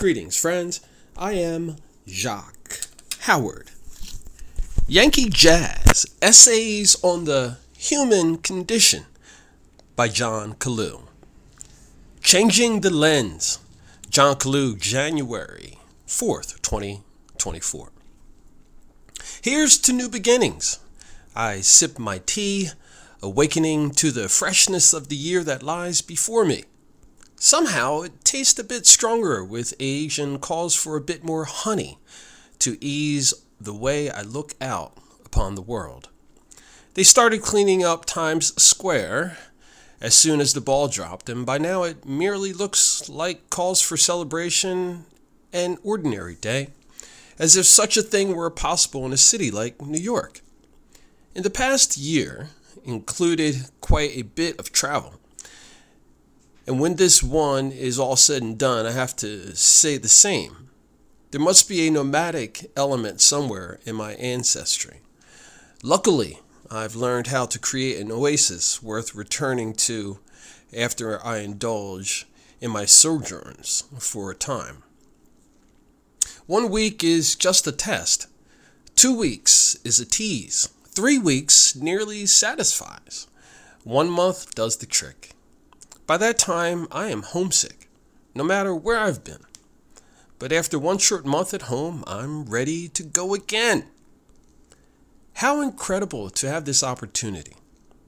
Greetings, friends. I am Jacque Howard. Yankee Jazz Essays on the Human Condition by John Calu. Changing the Lens, John Calu, January 4th, 2024. Here's to new beginnings. I sip my tea, awakening to the freshness of the year that lies before me. Somehow it tastes a bit stronger with age and calls for a bit more honey to ease the way I look out upon the world. They started cleaning up Times Square as soon as the ball dropped, and by now it merely looks like calls for celebration an ordinary day, as if such a thing were possible in a city like New York. In the past year, included quite a bit of travel. And when this one is all said and done, I have to say the same. There must be a nomadic element somewhere in my ancestry. Luckily, I've learned how to create an oasis worth returning to after I indulge in my sojourns for a time. One week is just a test. Two weeks is a tease. Three weeks nearly satisfies. One month does the trick. By that time, I am homesick, no matter where I've been. But after one short month at home, I'm ready to go again. How incredible to have this opportunity.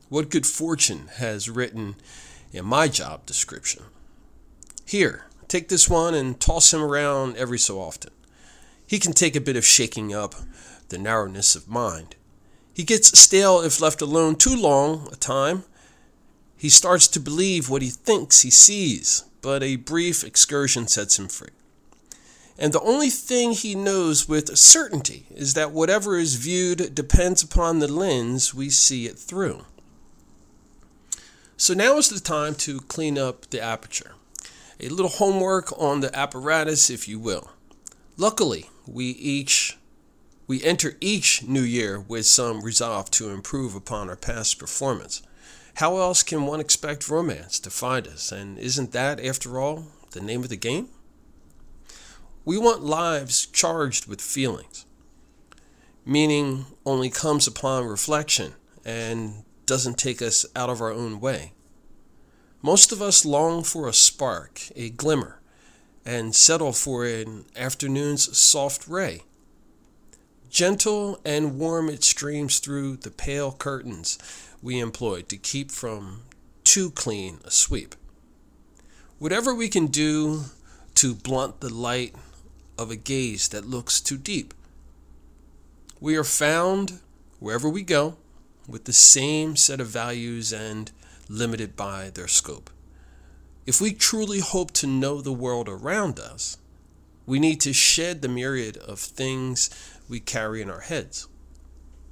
What good fortune has written in my job description. Here, take this one and toss him around every so often. He can take a bit of shaking up the narrowness of mind. He gets stale if left alone too long a time, he starts to believe what he thinks he sees, but a brief excursion sets him free. And the only thing he knows with certainty is that whatever is viewed depends upon the lens we see it through. So now is the time to clean up the aperture. A little homework on the apparatus, if you will. Luckily, we each we enter each new year with some resolve to improve upon our past performance. How else can one expect romance to find us? And isn't that, after all, the name of the game? We want lives charged with feelings. Meaning only comes upon reflection and doesn't take us out of our own way. Most of us long for a spark, a glimmer, and settle for an afternoon's soft ray. Gentle and warm it streams through the pale curtains we employ to keep from too clean a sweep. Whatever we can do to blunt the light of a gaze that looks too deep. We are found wherever we go with the same set of values and limited by their scope. If we truly hope to know the world around us, we need to shed the myriad of things we carry in our heads.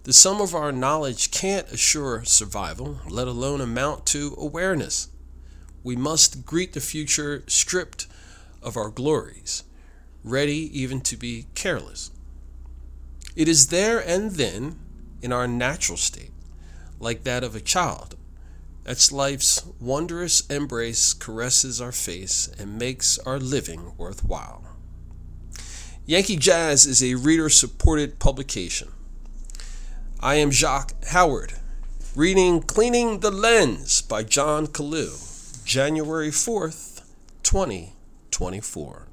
The sum of our knowledge can't assure survival, let alone amount to awareness. We must greet the future stripped of our glories, ready even to be careless. It is there and then, in our natural state, like that of a child, that life's wondrous embrace caresses our face and makes our living worthwhile. Yankee Jazz is a reader supported publication. I am Jacque Howard, reading Cleaning the Lens by John Calu, January 4th, 2024.